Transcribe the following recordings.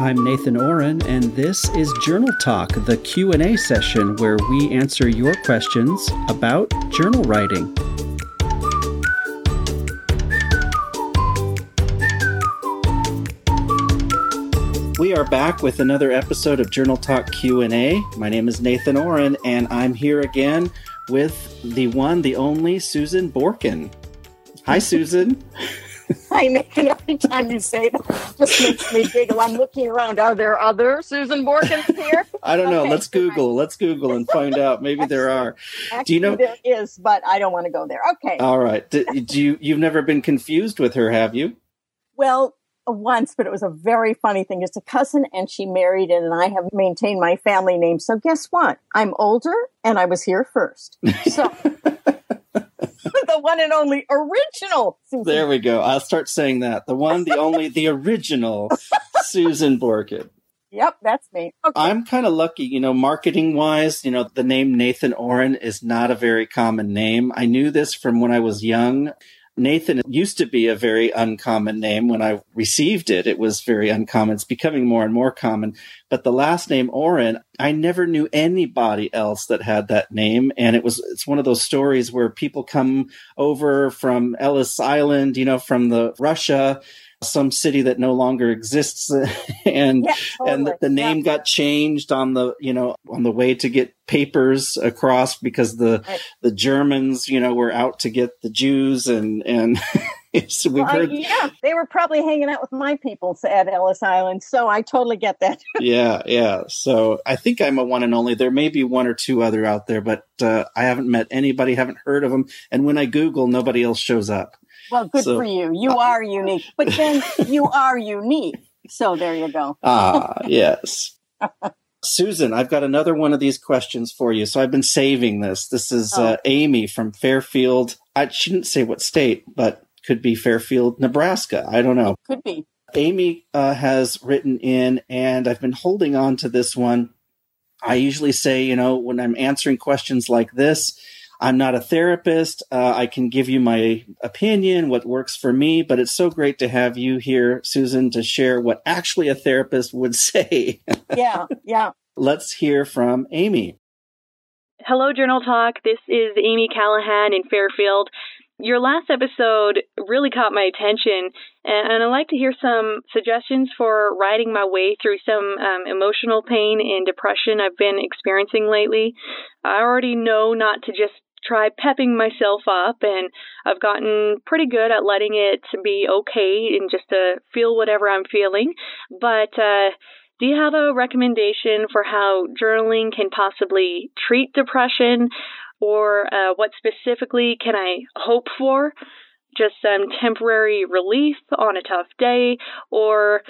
I'm Nathan Ohren, and this is Journal Talk, the Q&A session where we answer your questions about journal writing. We are back with another episode of Journal Talk Q&A. My name is Nathan Ohren, and I'm here again with the one, the only Susan Borkin. Hi, Susan. Hi, Nathan. Every time you say that, just makes me giggle. I'm looking around. Are there other Susan Borkins here? I don't know. Okay, Let's Google. Let's Google and find out. Maybe there are. Actually, do you know there is, but I don't want to go there. Okay. All right. Do, do you? You've never been confused with her, have you? Well, uh, once, but it was a very funny thing. It's a cousin and she married and I have maintained my family name. So guess what? I'm older and I was here first. So the one and only original Susan. There we go. I'll start saying that. The one, the only, the original Susan Borkin. Yep, that's me. Okay. I'm kind of lucky, you know, marketing wise, you know, the name Nathan Ohren is not a very common name. I knew this from when I was young. Nathan used to be a very uncommon name. When I received it, it was very uncommon. It's becoming more and more common. But the last name Ohren, I never knew anybody else that had that name. And it was, it's one of those stories where people come over from Ellis Island, you know, from the Russia some city that no longer exists and yeah, totally. and the, the name yeah. got changed on the you know on the way to get papers across because the right. the Germans you know were out to get the Jews and and so we've well, heard I, yeah they were probably hanging out with my people at Ellis Island so I totally get that yeah yeah so I think I'm a one and only there may be one or two other out there but uh, I haven't met anybody haven't heard of them and when I Google nobody else shows up well, good so, for you. You uh, are unique, but then you are unique. So there you go. ah, yes. Susan, I've got another one of these questions for you. So I've been saving this. This is oh. uh, Amy from Fairfield. I shouldn't say what state, but could be Fairfield, Nebraska. I don't know. Could be. Amy uh, has written in, and I've been holding on to this one. I usually say, you know, when I'm answering questions like this, I'm not a therapist. Uh, I can give you my opinion, what works for me, but it's so great to have you here, Susan, to share what actually a therapist would say. yeah, yeah. Let's hear from Amy. Hello, Journal Talk. This is Amy Callahan in Fairfield. Your last episode really caught my attention, and I'd like to hear some suggestions for riding my way through some um, emotional pain and depression I've been experiencing lately. I already know not to just try pepping myself up and I've gotten pretty good at letting it be okay and just to feel whatever I'm feeling. But uh, do you have a recommendation for how journaling can possibly treat depression or uh, what specifically can I hope for? Just some temporary relief on a tough day or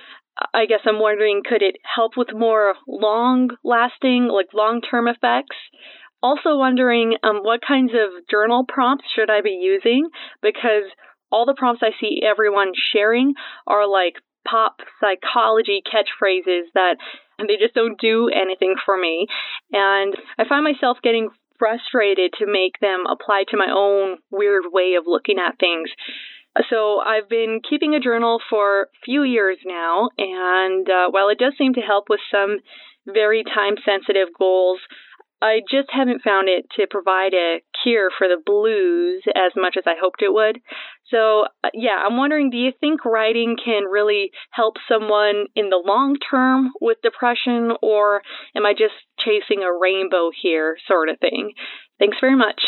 I guess I'm wondering could it help with more long lasting, like long term effects? Also wondering um, what kinds of journal prompts should I be using because all the prompts I see everyone sharing are like pop psychology catchphrases that they just don't do anything for me. And I find myself getting frustrated to make them apply to my own weird way of looking at things. So I've been keeping a journal for a few years now, and uh, while it does seem to help with some very time sensitive goals, I just haven't found it to provide a cure for the blues as much as I hoped it would. So, uh, yeah, I'm wondering do you think writing can really help someone in the long term with depression, or am I just chasing a rainbow here, sort of thing? Thanks very much.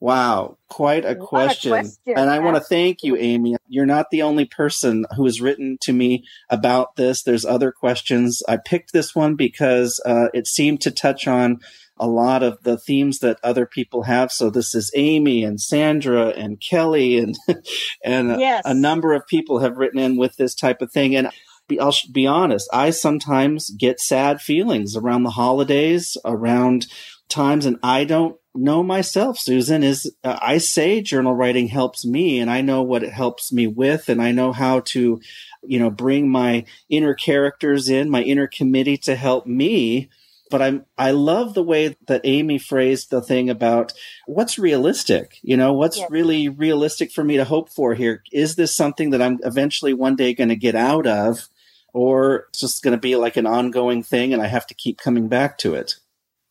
Wow, quite a question. a question. And I want to thank you, Amy. You're not the only person who has written to me about this. There's other questions. I picked this one because uh, it seemed to touch on a lot of the themes that other people have. So this is Amy and Sandra and Kelly and and yes. a, a number of people have written in with this type of thing. And I'll be honest, I sometimes get sad feelings around the holidays, around times, and I don't know myself, Susan, is uh, I say journal writing helps me and I know what it helps me with and I know how to, you know, bring my inner characters in, my inner committee to help me. But I'm, I love the way that Amy phrased the thing about what's realistic, you know, what's really realistic for me to hope for here. Is this something that I'm eventually one day going to get out of? or it's just going to be like an ongoing thing and I have to keep coming back to it?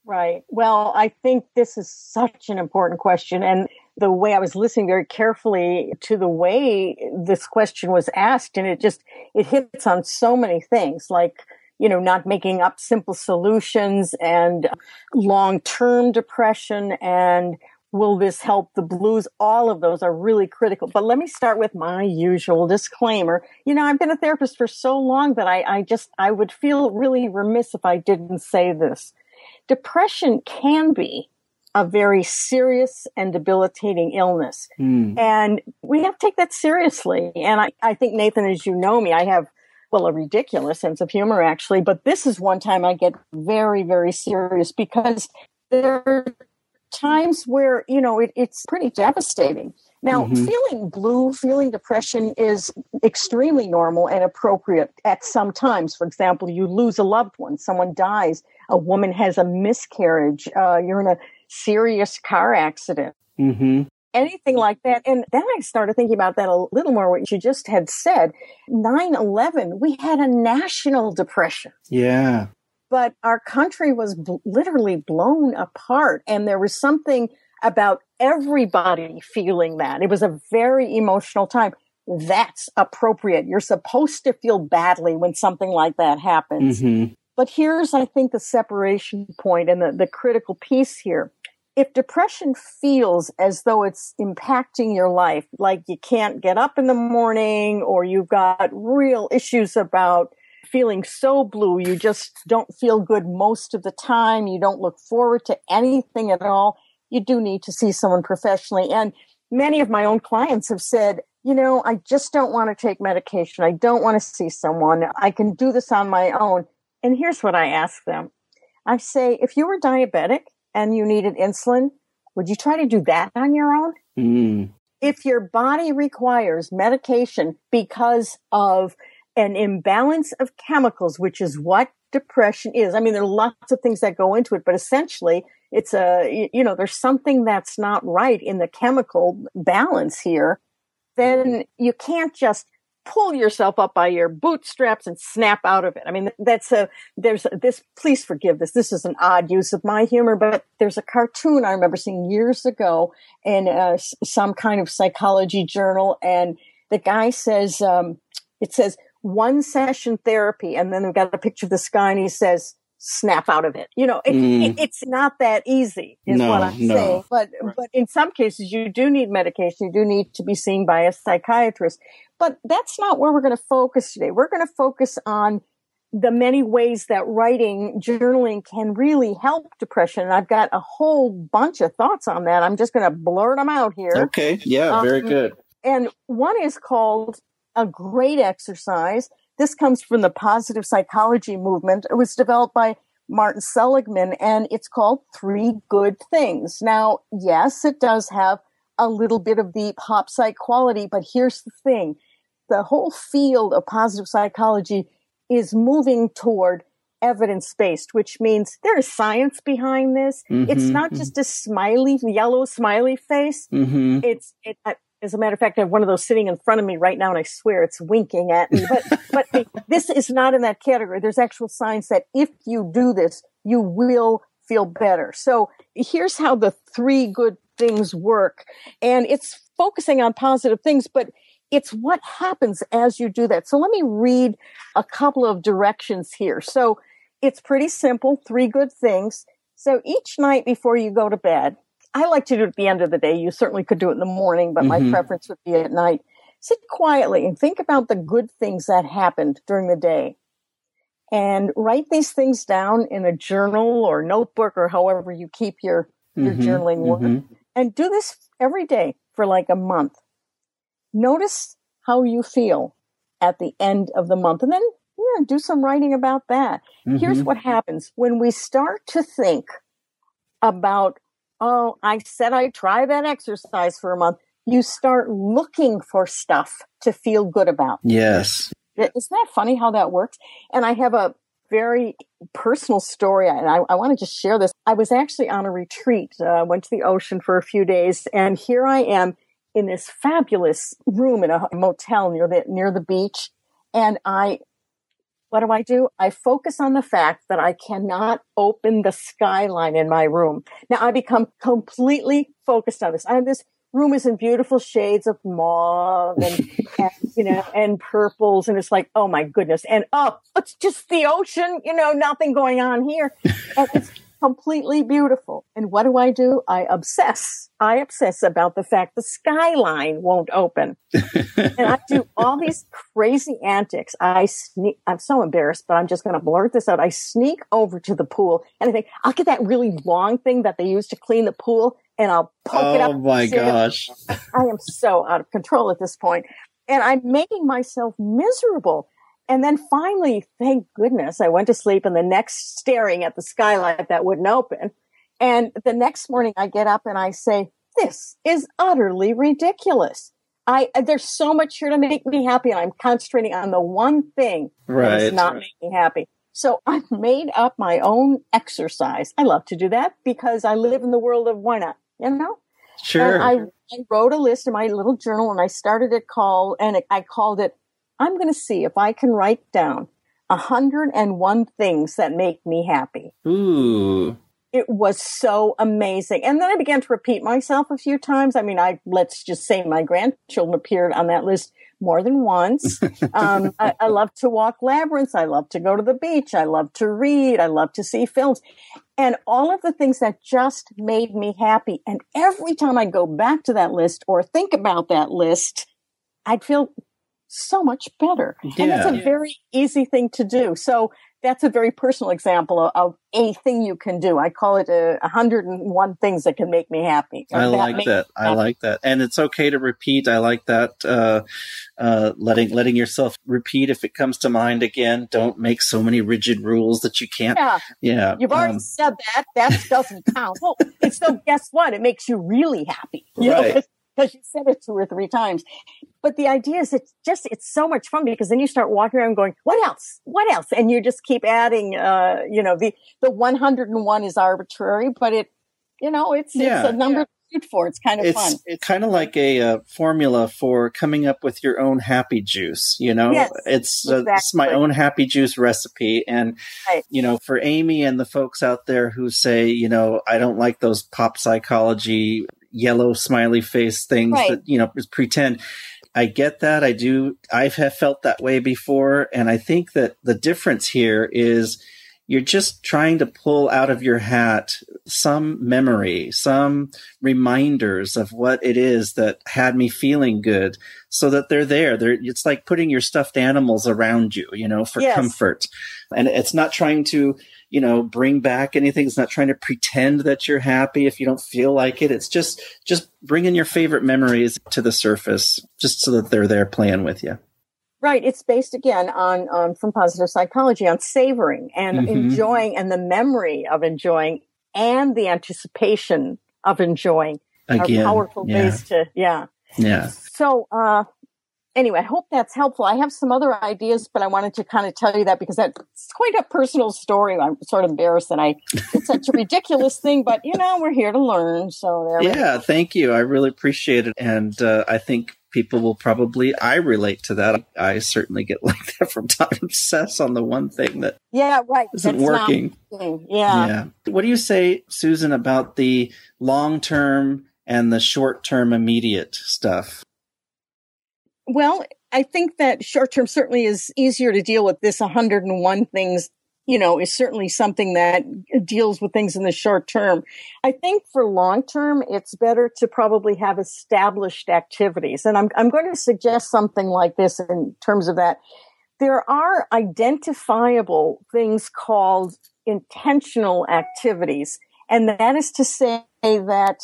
Right. Well, I think this is such an important question. And the way I was listening very carefully to the way this question was asked, and it just, it hits on so many things like, you know, not making up simple solutions and long term depression and will this help the blues? All of those are really critical. But let me start with my usual disclaimer. You know, I've been a therapist for so long that I, I just, I would feel really remiss if I didn't say this depression can be a very serious and debilitating illness. Mm. And we have to take that seriously. And I, I think, Nathan, as you know me, I have, well, a ridiculous sense of humor, actually. But this is one time I get very, very serious because there are times where, you know, it, it's pretty devastating. Now, mm-hmm. feeling blue, feeling depression is extremely normal and appropriate at some times. For example, you lose a loved one, someone dies, a woman has a miscarriage, uh, you're in a serious car accident. Mm-hmm. Anything like that. And then I started thinking about that a little more, what you just had said. 9 11, we had a national depression. Yeah. But our country was b- literally blown apart. And there was something about everybody feeling that. It was a very emotional time. That's appropriate. You're supposed to feel badly when something like that happens. Mm-hmm. But here's, I think, the separation point and the, the critical piece here. If depression feels as though it's impacting your life, like you can't get up in the morning or you've got real issues about feeling so blue, you just don't feel good most of the time, you don't look forward to anything at all, you do need to see someone professionally. And many of my own clients have said, you know, I just don't want to take medication. I don't want to see someone. I can do this on my own. And here's what I ask them. I say, if you were diabetic and you needed insulin, would you try to do that on your own? Mm. If your body requires medication because of an imbalance of chemicals, which is what depression is. I mean, there are lots of things that go into it, but essentially it's a, you know, there's something that's not right in the chemical balance here. Then you can't just pull yourself up by your bootstraps and snap out of it. I mean, that's a, there's a, this, please forgive this. This is an odd use of my humor, but there's a cartoon I remember seeing years ago in uh, some kind of psychology journal. And the guy says, um, it says one session therapy. And then we've got a picture of this guy and he says, snap out of it. You know, it, mm. it, it's not that easy is no, what I'm no. saying. But, right. but in some cases you do need medication. You do need to be seen by a psychiatrist. But that's not where we're going to focus today. We're going to focus on the many ways that writing, journaling can really help depression. And I've got a whole bunch of thoughts on that. I'm just going to blurt them out here. Okay. Yeah. Um, very good. And one is called a great exercise. This comes from the positive psychology movement. It was developed by Martin Seligman and it's called Three Good Things. Now, yes, it does have a little bit of the pop psych quality, but here's the thing the whole field of positive psychology is moving toward evidence based, which means there is science behind this. Mm-hmm, it's not just a smiley, yellow smiley face. Mm-hmm. It's, it, as a matter of fact, I have one of those sitting in front of me right now, and I swear it's winking at me. But, but this is not in that category. There's actual signs that if you do this, you will feel better. So here's how the three good things work. And it's focusing on positive things, but it's what happens as you do that. So let me read a couple of directions here. So it's pretty simple, three good things. So each night before you go to bed, I like to do it at the end of the day. You certainly could do it in the morning, but mm-hmm. my preference would be at night. Sit quietly and think about the good things that happened during the day. And write these things down in a journal or notebook or however you keep your, your mm-hmm. journaling work. Mm-hmm. And do this every day for like a month. Notice how you feel at the end of the month and then yeah, do some writing about that. Mm-hmm. Here's what happens when we start to think about, oh, I said I'd try that exercise for a month. You start looking for stuff to feel good about. Yes. Isn't that funny how that works? And I have a very personal story, and I, I want to just share this. I was actually on a retreat, uh, went to the ocean for a few days, and here I am in this fabulous room in a motel near the near the beach, and I what do I do? I focus on the fact that I cannot open the skyline in my room. Now I become completely focused on this. I have this room is in beautiful shades of mauve and, and, you know and purples and it's like oh my goodness and oh it's just the ocean you know nothing going on here and it's completely beautiful. And what do I do? I obsess. I obsess about the fact the skyline won't open. and I do all these crazy antics. I sneak, I'm so embarrassed, but I'm just going to blurt this out. I sneak over to the pool and I think I'll get that really long thing that they use to clean the pool and I'll poke oh it up. Oh my gosh. I am so out of control at this point. And I'm making myself miserable. And then finally, thank goodness, I went to sleep and the next staring at the skylight that wouldn't open. And the next morning I get up and I say, this is utterly ridiculous. I, there's so much here to make me happy and I'm concentrating on the one thing right. that's not making me happy. So I've made up my own exercise. I love to do that because I live in the world of why not, you know? Sure. I, I, wrote a list in my little journal and I started it call and it, I called it I'm going to see if I can write down 101 things that make me happy. Ooh. It was so amazing. And then I began to repeat myself a few times. I mean, I, let's just say my grandchildren appeared on that list more than once. um, I, I love to walk labyrinths. I love to go to the beach. I love to read. I love to see films and all of the things that just made me happy. And every time I go back to that list or think about that list, I'd feel so much better. Yeah. And that's a very easy thing to do. So that's a very personal example of, of a thing you can do. I call it a 101 things that can make me happy. I like that. I like that. And it's okay to repeat. I like that. Uh, uh, letting, letting yourself repeat if it comes to mind again. Don't make so many rigid rules that you can't. Yeah. Yeah. You've already um, said that. That doesn't count. Well, it's still, guess what? It makes you really happy. You right. Know? Because you said it two or three times. But the idea is it's just, it's so much fun because then you start walking around going, what else? What else? And you just keep adding, uh, you know, the, the 101 is arbitrary, but it, you know, it's, yeah, it's a number yeah. To shoot for. It's kind of it's, fun. It's kind of like a uh, formula for coming up with your own happy juice. You know, yes, it's, uh, it's my own happy juice recipe. And, right. you know, for Amy and the folks out there who say, you know, I don't like those pop psychology yellow smiley face things right. that you know pretend I get that. I do. I have felt that way before. And I think that the difference here is you're just trying to pull out of your hat some memory, some reminders of what it is that had me feeling good so that they're there. They're, it's like putting your stuffed animals around you, you know, for yes. comfort. And it's not trying to you know, bring back anything. It's not trying to pretend that you're happy if you don't feel like it. It's just, just bringing your favorite memories to the surface just so that they're there playing with you. Right. It's based again on, on from positive psychology on savoring and mm-hmm. enjoying and the memory of enjoying and the anticipation of enjoying again, are powerful yeah. ways to, yeah. Yeah. So, uh, anyway, I hope that's helpful. I have some other ideas, but I wanted to kind of tell you that because that's quite a personal story. I'm sort of embarrassed that I it's such a ridiculous thing, but you know, we're here to learn. So there. Yeah, thank you. I really appreciate it, and uh, I think people will probably I relate to that. I certainly get like that from time obsess on the one thing that yeah right isn't working. Yeah. Yeah. What do you say, Susan, about the long term and the short term immediate stuff? Well, I think that short term certainly is easier to deal with. This 101 things, you know, is certainly something that deals with things in the short term. I think for long term, it's better to probably have established activities. And I'm, I'm going to suggest something like this in terms of that. There are identifiable things called intentional activities. And that is to say that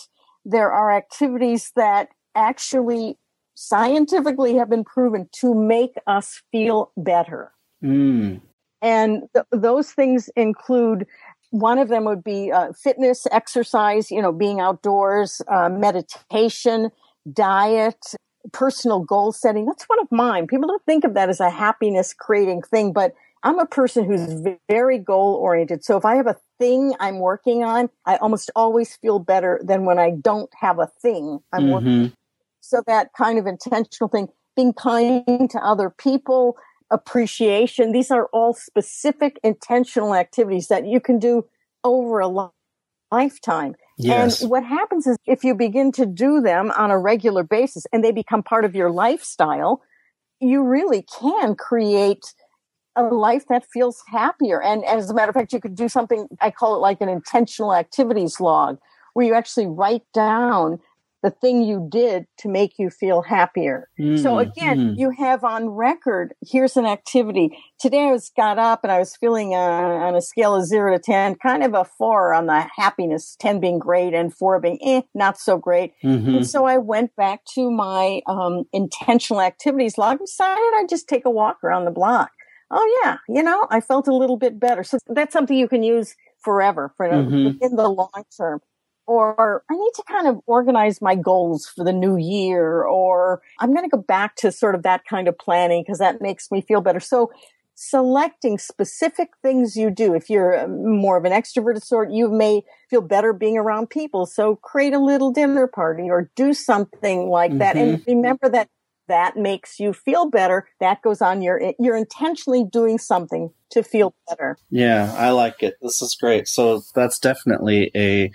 there are activities that actually scientifically have been proven to make us feel better. Mm. And th- those things include one of them would be uh, fitness, exercise, you know, being outdoors, uh, meditation, diet, personal goal setting. That's one of mine. People don't think of that as a happiness creating thing, but I'm a person who's very goal oriented. So if I have a thing I'm working on, I almost always feel better than when I don't have a thing I'm mm-hmm. working so that kind of intentional thing, being kind to other people, appreciation. These are all specific intentional activities that you can do over a lifetime. Yes. And what happens is if you begin to do them on a regular basis and they become part of your lifestyle, you really can create a life that feels happier. And as a matter of fact, you could do something, I call it like an intentional activities log, where you actually write down the thing you did to make you feel happier. Mm, so again, mm. you have on record, here's an activity. Today I was got up and I was feeling uh, on a scale of zero to 10, kind of a four on the happiness, 10 being great and four being eh, not so great. Mm-hmm. And so I went back to my um, intentional activities log and decided I'd just take a walk around the block. Oh yeah, you know, I felt a little bit better. So that's something you can use forever for mm-hmm. in the long term or I need to kind of organize my goals for the new year, or I'm going to go back to sort of that kind of planning because that makes me feel better. So selecting specific things you do. If you're more of an extroverted sort, you may feel better being around people. So create a little dinner party or do something like mm-hmm. that. And mm-hmm. remember that that makes you feel better. That goes on your, you're intentionally doing something to feel better. Yeah, I like it. This is great. So that's definitely a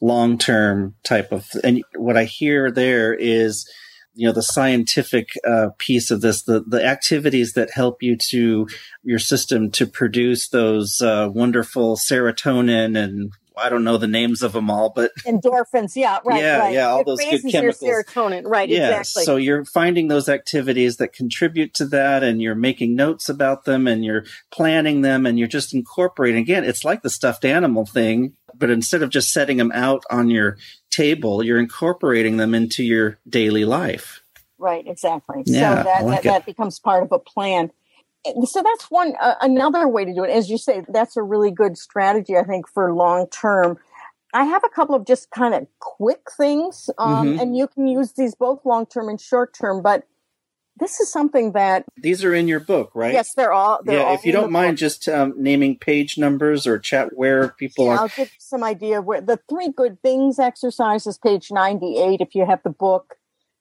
long term type of, and what I hear there is, you know the scientific uh, piece of this the the activities that help you to your system to produce those uh, wonderful serotonin and I don't know the names of them all, but endorphins. Yeah, right. Yeah, right. yeah, all it those good chemicals. your serotonin, right? Yeah, exactly. So you're finding those activities that contribute to that, and you're making notes about them, and you're planning them, and you're just incorporating. Again, it's like the stuffed animal thing, but instead of just setting them out on your table, you're incorporating them into your daily life. Right. Exactly. Yeah, so that like that, that becomes part of a plan so that's one uh, another way to do it. As you say that's a really good strategy i think for long term. I have a couple of just kind of quick things um, mm-hmm. and you can use these both long term and short term but this is something that these are in your book right? Yes they're all they're yeah all if you don't mind book. just um, naming page numbers or chat where people yeah, are. I'll give some idea of where the three good things exercise is page 98 if you have the book.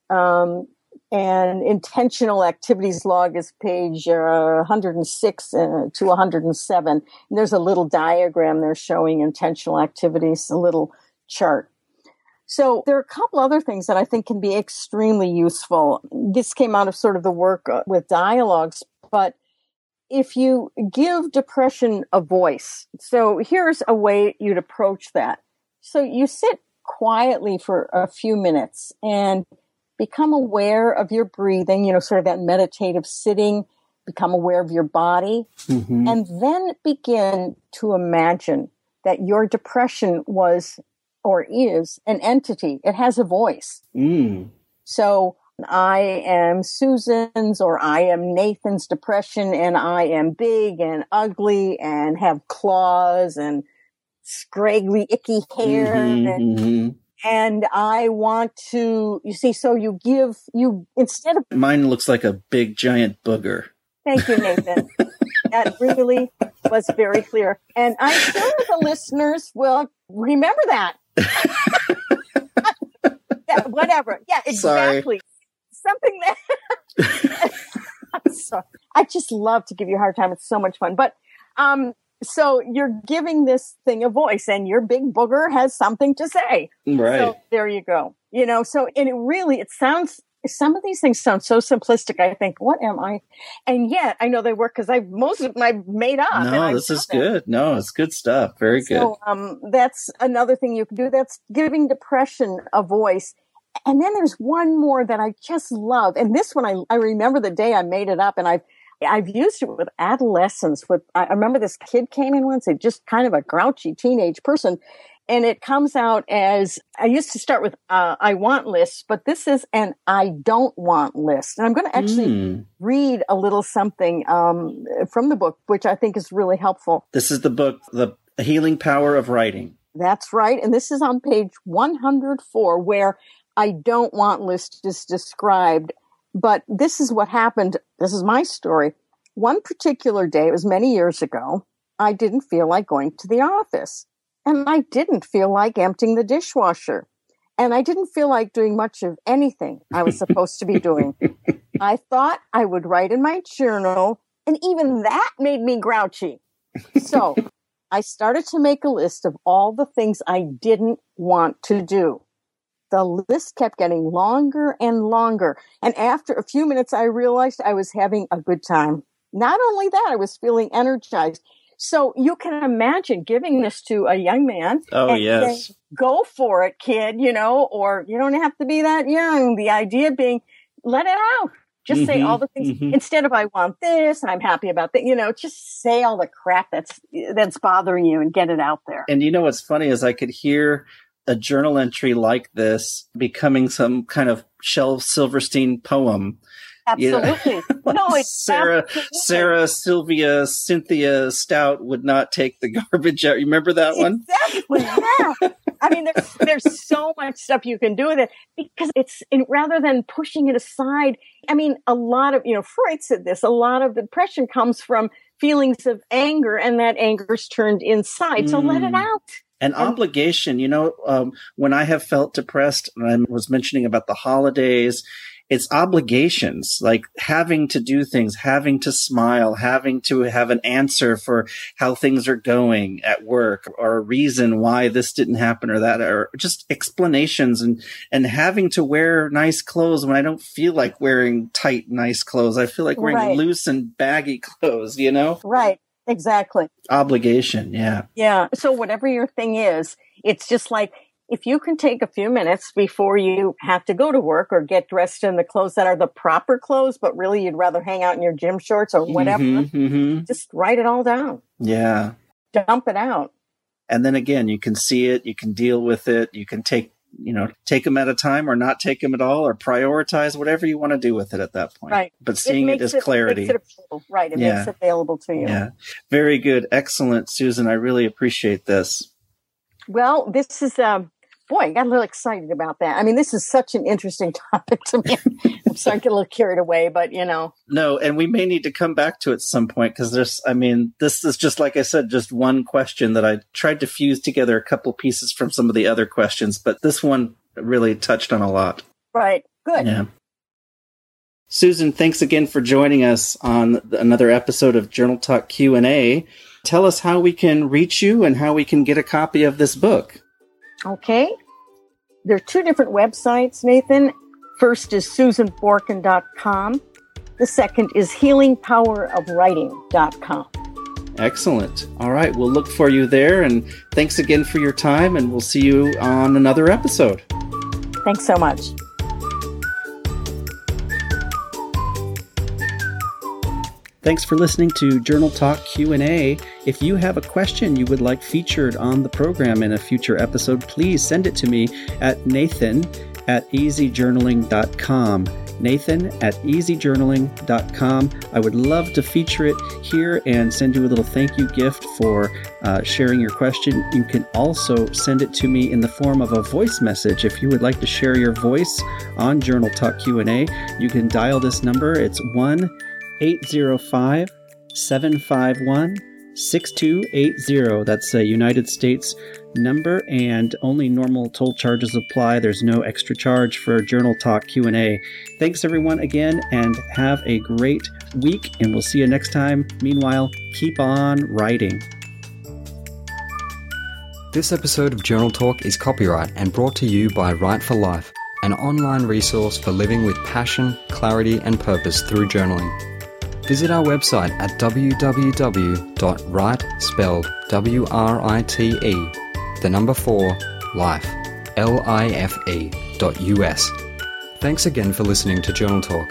Um, and intentional activities log is page uh, 106 uh, to 107 and there's a little diagram there showing intentional activities a little chart. So there are a couple other things that i think can be extremely useful. This came out of sort of the work uh, with dialogues but if you give depression a voice so here's a way you'd approach that. So you sit quietly for a few minutes and become aware of your breathing, you know, sort of that meditative sitting, become aware of your body, mm-hmm. and then begin to imagine that your depression was or is an entity. It has a voice. Mm. So I am Susan's or I am Nathan's depression and I am big and ugly and have claws and scraggly, icky hair. Mm-hmm, and, mm-hmm and I want to, you see, so you give, you, instead of. Mine looks like a big giant booger. Thank you, Nathan. that really was very clear. And I'm sure the listeners will remember that. yeah, whatever. Yeah, exactly. Sorry. Something that. I'm sorry. I just love to give you a hard time. It's so much fun. But um, so you're giving this thing a voice and your big booger has something to say. Right. So there you go. You know, so, and it really, it sounds, some of these things sound so simplistic. I think, what am I? And yet I know they work because I, most of them I made up. No, this is good. No, it's good stuff. Very so, good. Um, that's another thing you can do. That's giving depression a voice. And then there's one more that I just love. And this one, I, I remember the day I made it up and I've, I've used it with adolescents. With I remember this kid came in once, a just kind of a grouchy teenage person, and it comes out as I used to start with uh, I want lists, but this is an I don't want list. And I'm going to actually mm. read a little something um, from the book, which I think is really helpful. This is the book, The Healing Power of Writing. That's right. And this is on page 104, where I don't want list is described but this is what happened. This is my story. One particular day, it was many years ago, I didn't feel like going to the office. And I didn't feel like emptying the dishwasher. And I didn't feel like doing much of anything I was supposed to be doing. I thought I would write in my journal And even that made me grouchy. So I started to make a list of all the things I didn't want to do. The list kept getting longer and longer. And after a few minutes, I realized I was having a good time. Not only that, I was feeling energized. So you can imagine giving this to a young man. Oh, yes. Saying, Go for it, kid, you know, or you don't have to be that young. The idea being, let it out. Just mm-hmm, say all the things mm-hmm. instead of I want this and I'm happy about that. You know, just say all the crap that's that's bothering you and get it out there. And you know what's funny is I could hear a journal entry like this becoming some kind of Shel Silverstein poem Absolutely. like no, it's Sarah, absolutely. Sarah, Sylvia, Cynthia Stout would not take the garbage out. You remember that one? Exactly. Yeah. I mean, there's there's so much stuff you can do with it because it's in, rather than pushing it aside. I mean, a lot of you know, Freud said this. A lot of depression comes from feelings of anger, and that anger's turned inside. So let it mm. out. An obligation, you know, um, when I have felt depressed, and I was mentioning about the holidays it's obligations, like having to do things, having to smile, having to have an answer for how things are going at work or a reason why this didn't happen or that, or just explanations and, and having to wear nice clothes when I don't feel like wearing tight, nice clothes. I feel like wearing right. loose and baggy clothes, you know? Right. Exactly. Obligation. Yeah. Yeah. So whatever your thing is, it's just like if you can take a few minutes before you have to go to work or get dressed in the clothes that are the proper clothes, but really you'd rather hang out in your gym shorts or whatever, mm-hmm, mm-hmm. just write it all down. Yeah. Dump it out. And then again, you can see it, you can deal with it, you can take, you know, take them at a time or not take them at all or prioritize whatever you want to do with it at that point. Right. But seeing it, it as clarity. It right. It yeah. makes it available to you. Yeah. Very good. Excellent, Susan. I really appreciate this. Well, this is um, boy, I got a little excited about that. I mean, this is such an interesting topic to me. I'm starting to get a little carried away, but you know. No, and we may need to come back to it some point because there's, I mean, this is just like I said, just one question that I tried to fuse together a couple pieces from some of the other questions, but this one really touched on a lot. Right. Good. Yeah. Susan, thanks again for joining us on another episode of Journal Talk Q&A. Tell us how we can reach you and how we can get a copy of this book. Okay. There are two different websites, Nathan. First is susanborkin.com. The second is healingpowerofwriting.com. Excellent. All right. We'll look for you there. And thanks again for your time. And we'll see you on another episode. Thanks so much. Thanks for listening to Journal Talk Q&A. If you have a question you would like featured on the program in a future episode, please send it to me at nathan at easyjournaling.com. Nathan at easyjournaling.com. I would love to feature it here and send you a little thank you gift for uh, sharing your question. You can also send it to me in the form of a voice message. If you would like to share your voice on Journal Talk Q&A, you can dial this number. It's 1 805 751 6280. That's a United States number and only normal toll charges apply. There's no extra charge for Journal Talk Q&A. Thanks everyone again and have a great week and we'll see you next time. Meanwhile, keep on writing. This episode of Journal Talk is copyright and brought to you by Write for Life, an online resource for living with passion, clarity and purpose through journaling. Visit our website at www.write, spelled W-R-I-T-E, the number 4, life, L-I-F-E, dot U-S. Thanks again for listening to Journal Talk.